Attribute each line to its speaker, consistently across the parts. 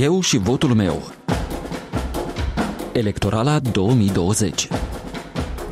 Speaker 1: Eu și votul meu. Electorala 2020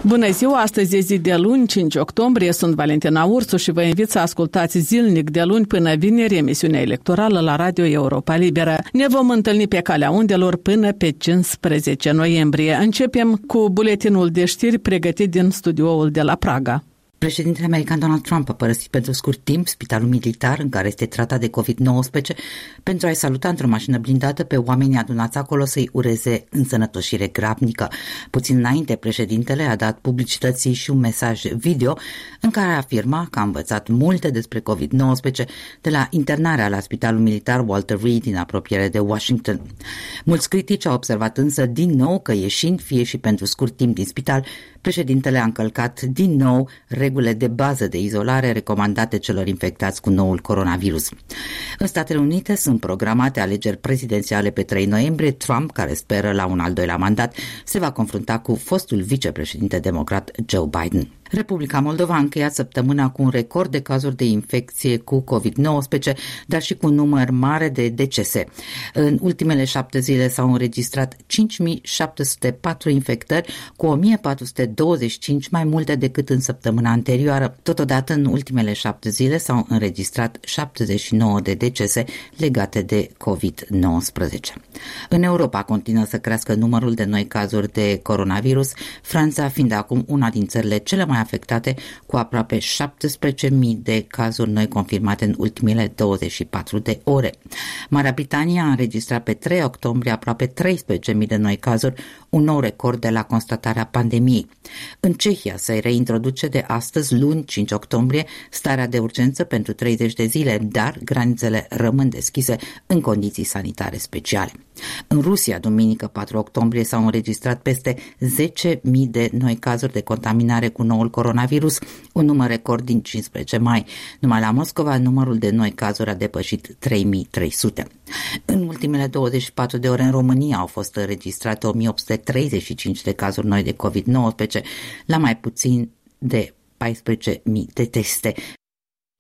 Speaker 2: Bună ziua, astăzi e zi de luni, 5 octombrie, sunt Valentina Ursu și vă invit să ascultați zilnic de luni până vineri emisiunea electorală la Radio Europa Liberă. Ne vom întâlni pe calea undelor până pe 15 noiembrie. Începem cu buletinul de știri pregătit din studioul de la Praga.
Speaker 3: Președintele american Donald Trump a părăsit pentru scurt timp spitalul militar în care este tratat de COVID-19 pentru a-i saluta într-o mașină blindată pe oamenii adunați acolo să-i ureze însănătoșire grabnică. Puțin înainte, președintele a dat publicității și un mesaj video în care afirma că a învățat multe despre COVID-19 de la internarea la spitalul militar Walter Reed din apropiere de Washington. Mulți critici au observat însă din nou că ieșind fie și pentru scurt timp din spital, președintele a încălcat din nou regulile de bază de izolare recomandate celor infectați cu noul coronavirus. În Statele Unite sunt programate alegeri prezidențiale pe 3 noiembrie. Trump, care speră la un al doilea mandat, se va confrunta cu fostul vicepreședinte democrat Joe Biden. Republica Moldova a încheiat săptămâna cu un record de cazuri de infecție cu COVID-19, dar și cu un număr mare de decese. În ultimele șapte zile s-au înregistrat 5704 infectări, cu 1425 mai multe decât în săptămâna anterioară. Totodată, în ultimele șapte zile s-au înregistrat 79 de decese legate de COVID-19. În Europa continuă să crească numărul de noi cazuri de coronavirus, Franța fiind acum una din țările cele mai afectate, cu aproape 17.000 de cazuri noi confirmate în ultimele 24 de ore. Marea Britanie a înregistrat pe 3 octombrie aproape 13.000 de noi cazuri, un nou record de la constatarea pandemiei. În Cehia se reintroduce de astăzi, luni 5 octombrie, starea de urgență pentru 30 de zile, dar granițele rămân deschise în condiții sanitare speciale. În Rusia, duminică 4 octombrie, s-au înregistrat peste 10.000 de noi cazuri de contaminare cu noul coronavirus, un număr record din 15 mai. Numai la Moscova, numărul de noi cazuri a depășit 3.300. În ultimele 24 de ore în România au fost înregistrate 1835 de cazuri noi de COVID-19, la mai puțin de 14.000 de teste.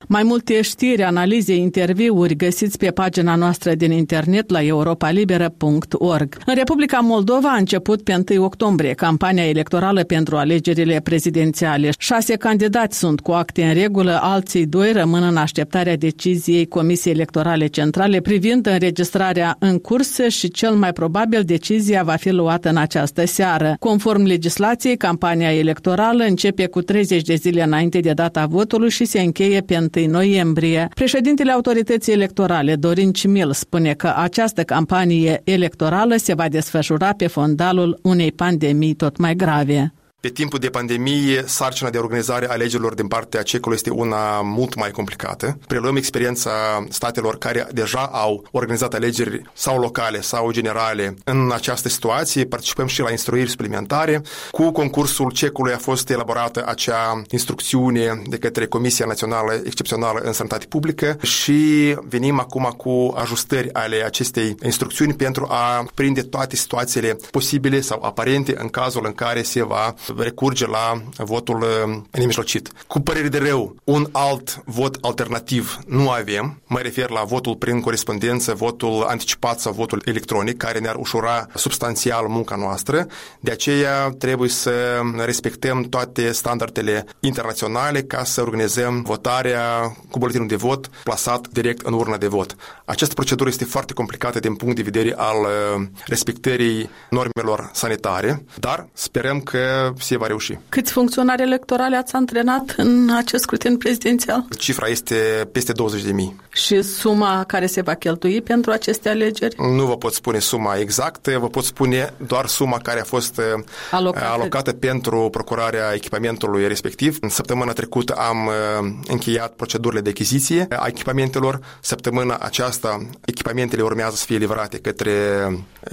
Speaker 2: Mai multe știri, analize, interviuri găsiți pe pagina noastră din internet la europalibera.org. În Republica Moldova a început pe 1 octombrie campania electorală pentru alegerile prezidențiale. Șase candidați sunt cu acte în regulă, alții doi rămân în așteptarea deciziei Comisiei Electorale Centrale privind înregistrarea în curs și cel mai probabil decizia va fi luată în această seară. Conform legislației, campania electorală începe cu 30 de zile înainte de data votului și se încheie pe 1 noiembrie. Președintele autorității electorale, Dorin Cimil, spune că această campanie electorală se va desfășura pe fondalul unei pandemii tot mai grave.
Speaker 4: Pe timpul de pandemie, sarcina de organizare a alegerilor din partea cecului este una mult mai complicată. Preluăm experiența statelor care deja au organizat alegeri sau locale sau generale în această situație. Participăm și la instruiri suplimentare. Cu concursul cecului a fost elaborată acea instrucțiune de către Comisia Națională Excepțională în Sănătate Publică și venim acum cu ajustări ale acestei instrucțiuni pentru a prinde toate situațiile posibile sau aparente în cazul în care se va recurge la votul uh, nemijlocit. Cu părere de rău, un alt vot alternativ nu avem. Mă refer la votul prin corespondență, votul anticipat sau votul electronic, care ne-ar ușura substanțial munca noastră. De aceea trebuie să respectăm toate standardele internaționale ca să organizăm votarea cu buletinul de vot plasat direct în urna de vot. Această procedură este foarte complicată din punct de vedere al uh, respectării normelor sanitare, dar sperăm că se va reuși.
Speaker 2: Câți funcționari electorale ați antrenat în acest scrutin prezidențial?
Speaker 4: Cifra este peste 20 de mii.
Speaker 2: Și suma care se va cheltui pentru aceste alegeri?
Speaker 4: Nu vă pot spune suma exactă, vă pot spune doar suma care a fost uh, alocată, alocată pentru procurarea echipamentului respectiv. În săptămâna trecută am uh, încheiat procedurile de achiziție a echipamentelor. Săptămâna aceasta echipamentele urmează să fie livrate către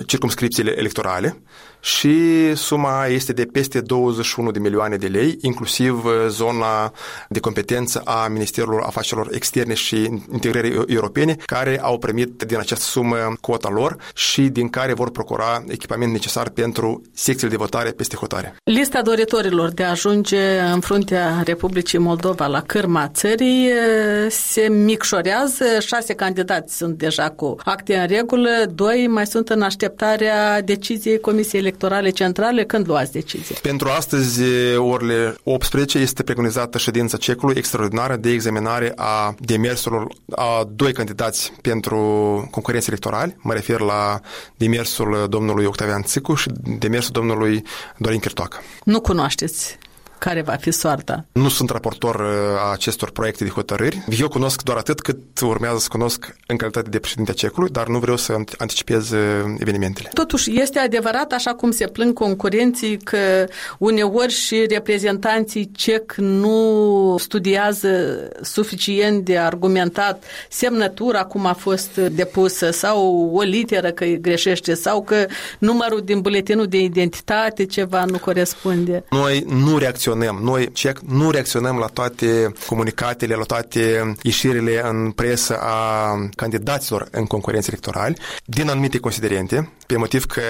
Speaker 4: circumscripțiile electorale și suma este de peste 21 de milioane de lei, inclusiv zona de competență a Ministerului Afacerilor Externe și Integrării Europene, care au primit din această sumă cota lor și din care vor procura echipament necesar pentru secțiile de votare peste hotare.
Speaker 2: Lista doritorilor de a ajunge în fruntea Republicii Moldova la cârma țării se micșorează. Șase candidați sunt deja cu acte în regulă, doi mai sunt în așteptarea deciziei Comisiei Electorale Centrale. Când luați decizie?
Speaker 4: Pentru astăzi, orele 18, este preconizată ședința cecului extraordinară de examinare a demersurilor a doi candidați pentru concurență electorali. Mă refer la demersul domnului Octavian Țicu și demersul domnului Dorin Chirtoacă.
Speaker 2: Nu cunoașteți care va fi soarta?
Speaker 4: Nu sunt raportor uh, a acestor proiecte de hotărâri. Eu cunosc doar atât cât urmează să cunosc în calitate de președinte a cecului, dar nu vreau să anticipez uh, evenimentele.
Speaker 2: Totuși, este adevărat, așa cum se plâng concurenții, că uneori și reprezentanții cec nu studiază suficient de argumentat semnătura cum a fost depusă sau o literă că greșește sau că numărul din buletinul de identitate ceva nu corespunde.
Speaker 4: Noi nu reacționăm reacționăm. Noi, CEC, nu reacționăm la toate comunicatele, la toate ieșirile în presă a candidaților în concurență electorali, din anumite considerente, pe motiv că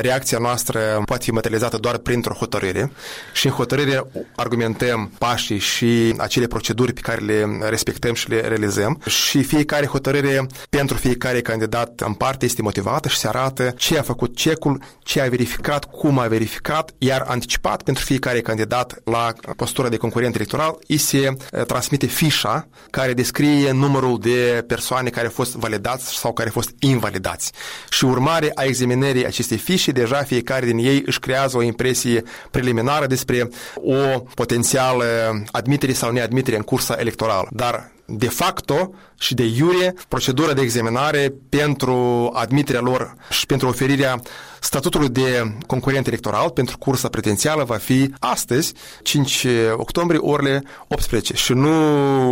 Speaker 4: reacția noastră poate fi materializată doar printr-o hotărâre și în hotărâre argumentăm pașii și acele proceduri pe care le respectăm și le realizăm și fiecare hotărâre pentru fiecare candidat în parte este motivată și se arată ce a făcut cecul, ce a verificat, cum a verificat, iar anticipat pentru fiecare candidat la postura de concurent electoral îi se transmite fișa care descrie numărul de persoane care au fost validați sau care au fost invalidați. Și urmare a examinării acestei fișe, deja fiecare din ei își creează o impresie preliminară despre o potențială admitere sau neadmitere în cursa electorală. Dar de facto și de iure procedura de examinare pentru admiterea lor și pentru oferirea statutului de concurent electoral pentru cursa pretențială va fi astăzi, 5 octombrie, orele 18 și nu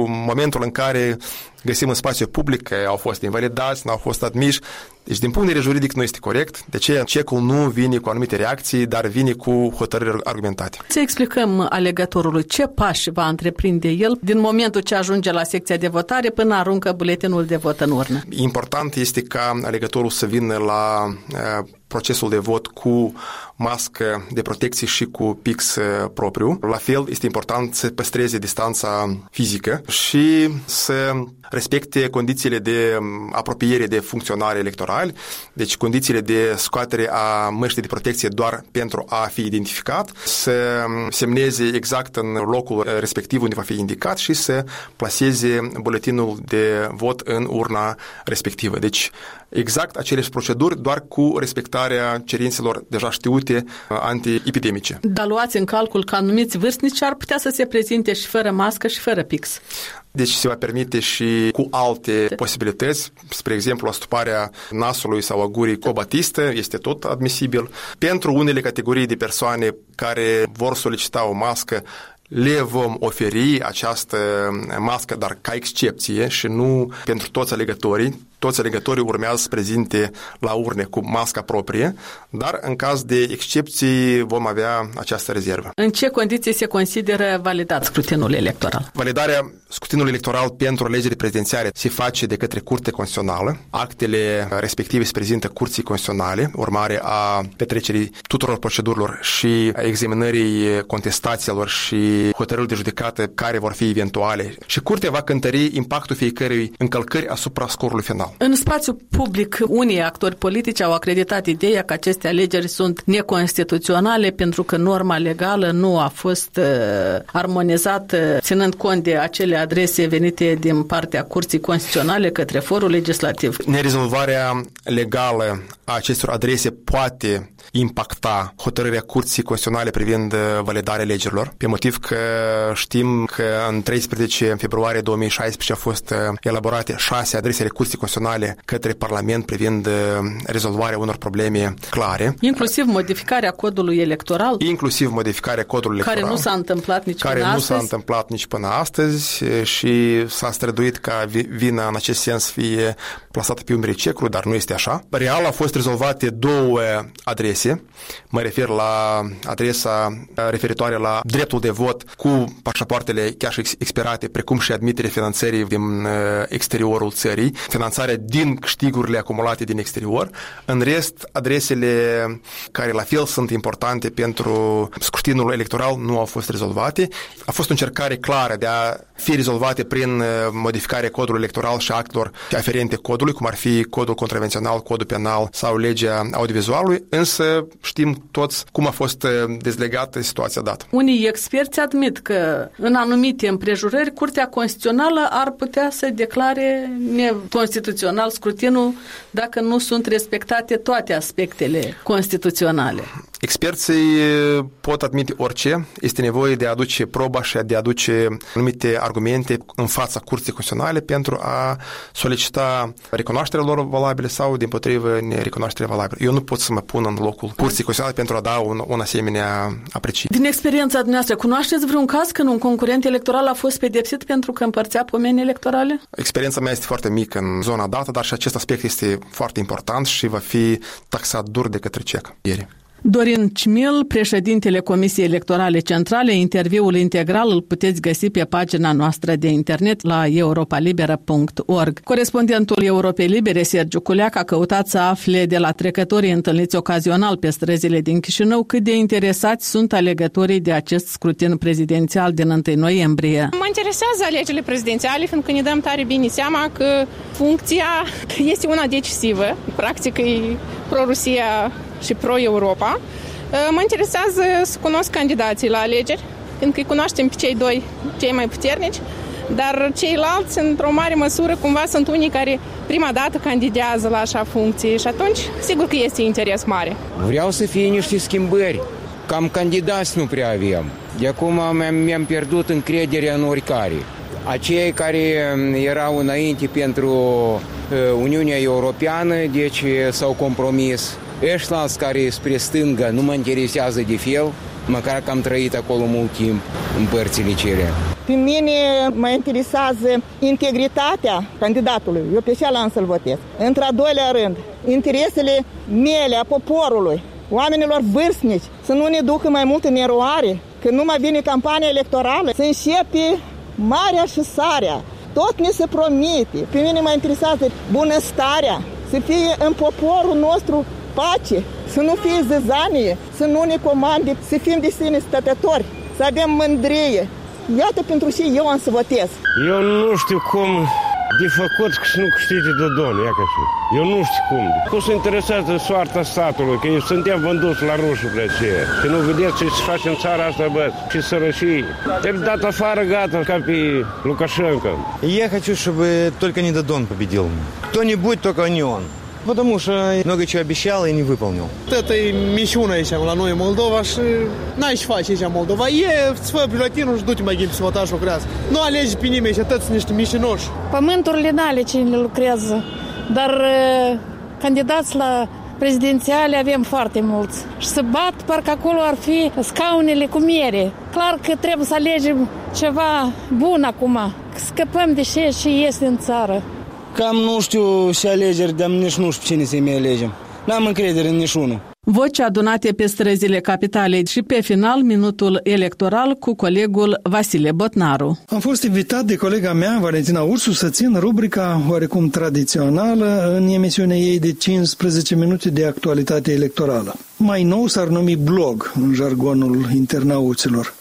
Speaker 4: momentul în care găsim în spațiu public că au fost invalidați, n-au fost admiși. Deci, din punct de vedere juridic, nu este corect. De ce cecul nu vine cu anumite reacții, dar vine cu hotărâri argumentate.
Speaker 2: Să explicăm alegătorului ce pași va întreprinde el din momentul ce ajunge la secția de votare până aruncă buletinul de vot în urnă.
Speaker 4: Important este ca alegătorul să vină la uh, procesul de vot cu mască de protecție și cu pix propriu. La fel, este important să păstreze distanța fizică și să respecte condițiile de apropiere de funcționare electorali, deci condițiile de scoatere a măștii de protecție doar pentru a fi identificat, să semneze exact în locul respectiv unde va fi indicat și să plaseze buletinul de vot în urna respectivă. Deci exact aceleași proceduri, doar cu respectarea cerințelor deja știute uh, antiepidemice.
Speaker 2: Dar luați în calcul că anumiți vârstnici ar putea să se prezinte și fără mască și fără pix.
Speaker 4: Deci se va permite și cu alte posibilități, spre exemplu, astuparea nasului sau a gurii cu o batistă, este tot admisibil. Pentru unele categorii de persoane care vor solicita o mască, le vom oferi această mască, dar ca excepție și nu pentru toți alegătorii, toți alegătorii urmează să prezinte la urne cu masca proprie, dar în caz de excepții vom avea această rezervă.
Speaker 2: În ce condiții se consideră validat scrutinul electoral?
Speaker 4: Validarea scrutinului electoral pentru alegerile prezidențiale se face de către Curte Constituțională. Actele respective se prezintă Curții Constituționale, urmare a petrecerii tuturor procedurilor și examinării contestațiilor și hotărâri de judecată care vor fi eventuale. Și Curtea va cântări impactul fiecărei încălcări asupra scorului final.
Speaker 2: În spațiu public, unii actori politici au acreditat ideea că aceste alegeri sunt neconstituționale pentru că norma legală nu a fost uh, armonizată ținând cont de acele adrese venite din partea Curții Constituționale către forul legislativ.
Speaker 4: Nerezolvarea legală a acestor adrese poate impacta hotărârea Curții Constituționale privind uh, validarea legilor, pe motiv că știm că în 13 februarie 2016 au fost uh, elaborate șase adrese ale Curții Constituționale către Parlament privind uh, rezolvarea unor probleme clare.
Speaker 2: Inclusiv modificarea codului electoral.
Speaker 4: Inclusiv modificarea codului
Speaker 2: care
Speaker 4: electoral.
Speaker 2: Care nu s-a întâmplat nici
Speaker 4: care
Speaker 2: până
Speaker 4: nu
Speaker 2: astăzi.
Speaker 4: s-a întâmplat nici până astăzi și s-a străduit ca vina în acest sens fie plasată pe umerii cecru, dar nu este așa. Real au fost rezolvate două adrese adrese. Mă refer la adresa referitoare la dreptul de vot cu pașapoartele chiar și expirate, precum și admitere finanțării din exteriorul țării, finanțarea din câștigurile acumulate din exterior. În rest, adresele care la fel sunt importante pentru scrutinul electoral nu au fost rezolvate. A fost o încercare clară de a fi rezolvate prin modificarea codului electoral și actelor aferente codului, cum ar fi codul contravențional, codul penal sau legea audiovizualului, însă știm toți cum a fost dezlegată situația dată.
Speaker 2: Unii experți admit că în anumite împrejurări Curtea Constituțională ar putea să declare neconstituțional scrutinul dacă nu sunt respectate toate aspectele constituționale.
Speaker 4: Experții pot admite orice, este nevoie de a aduce proba și de a aduce anumite argumente în fața Curții Constituționale pentru a solicita recunoașterea lor valabile sau, din potrivă, nerecunoașterea valabilă. Eu nu pot să mă pun în locul Curții Constituționale pentru a da un, un asemenea apreciere.
Speaker 2: Din experiența dumneavoastră, cunoașteți vreun caz când un concurent electoral a fost pedepsit pentru că împărțea pomeni electorale?
Speaker 4: Experiența mea este foarte mică în zona dată, dar și acest aspect este foarte important și va fi taxat dur de către CEC. Ieri.
Speaker 2: Dorin Cmil, președintele Comisiei Electorale Centrale, interviul integral îl puteți găsi pe pagina noastră de internet la europalibera.org. Corespondentul Europei Libere, Sergiu Culeac, a căutat să afle de la trecătorii întâlniți ocazional pe străzile din Chișinău cât de interesați sunt alegătorii de acest scrutin prezidențial din 1 noiembrie.
Speaker 5: Mă interesează alegerile prezidențiale, fiindcă ne dăm tare bine seama că funcția este una decisivă. Practic e pro-Rusia și pro-Europa. Mă interesează să cunosc candidații la alegeri, fiindcă îi cunoaștem pe cei doi, cei mai puternici, dar ceilalți, într-o mare măsură, cumva sunt unii care prima dată candidează la așa funcție și atunci, sigur că este interes mare.
Speaker 6: Vreau să fie niște schimbări. Cam candidați nu prea avem. De acum mi-am, mi-am pierdut încrederea în oricare. Acei care erau înainte pentru Uniunea Europeană, deci s-au compromis Ăștilalți care spre stângă nu mă interesează de fel, măcar că am trăit acolo mult timp în părțile cele.
Speaker 7: Pe mine mă interesează integritatea candidatului. Eu pe ce am să-l votez. Într-a doilea rând, interesele mele, a poporului, oamenilor vârstnici, să nu ne ducă mai mult în eroare, că nu mai vine campania electorală, să începe marea și sarea. Tot ne se promite. Pe mine mă interesează bunăstarea, să fie în poporul nostru pace, să nu fie zăzanie, să nu ne comande, să fim de sine stătători, să avem mândrie. Iată pentru ce eu am să votez.
Speaker 8: Eu nu știu cum de făcut să nu câștige Dodon, ia că Eu nu știu cum. Cum se interesează soarta statului, că suntem vânduți la rușurile aceea. Și nu vedeți ce se face în țara asta, bă, ce sărășii. Trebuie dat afară, gata, ca pe Lukashenko.
Speaker 9: Я хочу, чтобы только не Додон победил. Кто-нибудь, только не он. Потому что много чего обещал и не выполнил.
Speaker 10: Это и мisiune aici la noi în Moldova și n-ai ce face aici în Moldova. E, îți fă biuletinul și du-te mai ghim să votași lucrează. Nu alegi pe nimeni și atât sunt niște mișinoși.
Speaker 5: Pământurile n-ale cine lucrează, dar candidați la prezidențiale avem foarte mulți. Și să bat, parcă acolo ar fi scaunele cu miere. Clar că trebuie să alegem ceva bun acum. Scăpăm de ce și este în țară.
Speaker 11: Cam nu știu și alegeri, dar nici nu știu cine să mai alegem. N-am încredere în niciunul.
Speaker 2: Voci adunate pe străzile capitalei și pe final minutul electoral cu colegul Vasile Botnaru.
Speaker 12: Am fost invitat de colega mea, Valentina Ursu, să țin rubrica oarecum tradițională în emisiunea ei de 15 minute de actualitate electorală. Mai nou s-ar numi blog în jargonul internauților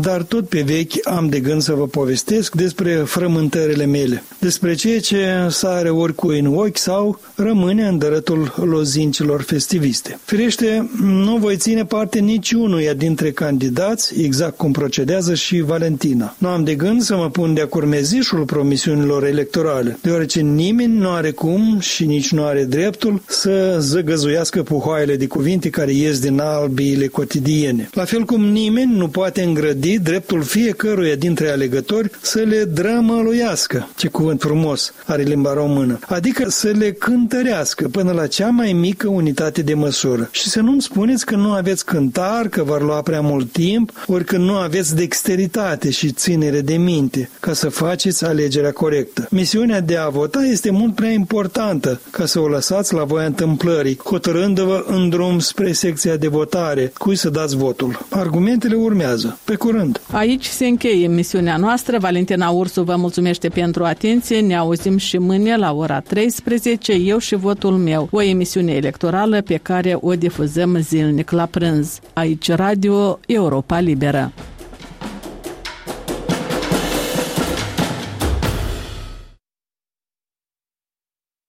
Speaker 12: dar tot pe vechi am de gând să vă povestesc despre frământările mele, despre ceea ce sare oricui în ochi sau rămâne în dărătul lozincilor festiviste. Firește, nu voi ține parte niciunuia dintre candidați, exact cum procedează și Valentina. Nu am de gând să mă pun de-a curmezișul promisiunilor electorale, deoarece nimeni nu are cum și nici nu are dreptul să zăgăzuiască puhoaiele de cuvinte care ies din albiile cotidiene. La fel cum nimeni nu poate îngrădi dreptul fiecăruia dintre alegători să le drămăluiască, ce cuvânt frumos are limba română, adică să le cântărească până la cea mai mică unitate de măsură. Și să nu-mi spuneți că nu aveți cântar, că v-ar lua prea mult timp, ori că nu aveți dexteritate și ținere de minte ca să faceți alegerea corectă. Misiunea de a vota este mult prea importantă ca să o lăsați la voia întâmplării, hotărându-vă în drum spre secția de votare cui să dați votul. Argumentele urmează. Pe curând!
Speaker 2: Aici se încheie emisiunea noastră. Valentina Ursu vă mulțumește pentru atenție. Ne auzim și mâine la ora 13, eu și votul meu, o emisiune electorală pe care o difuzăm zilnic la prânz. Aici Radio Europa Liberă.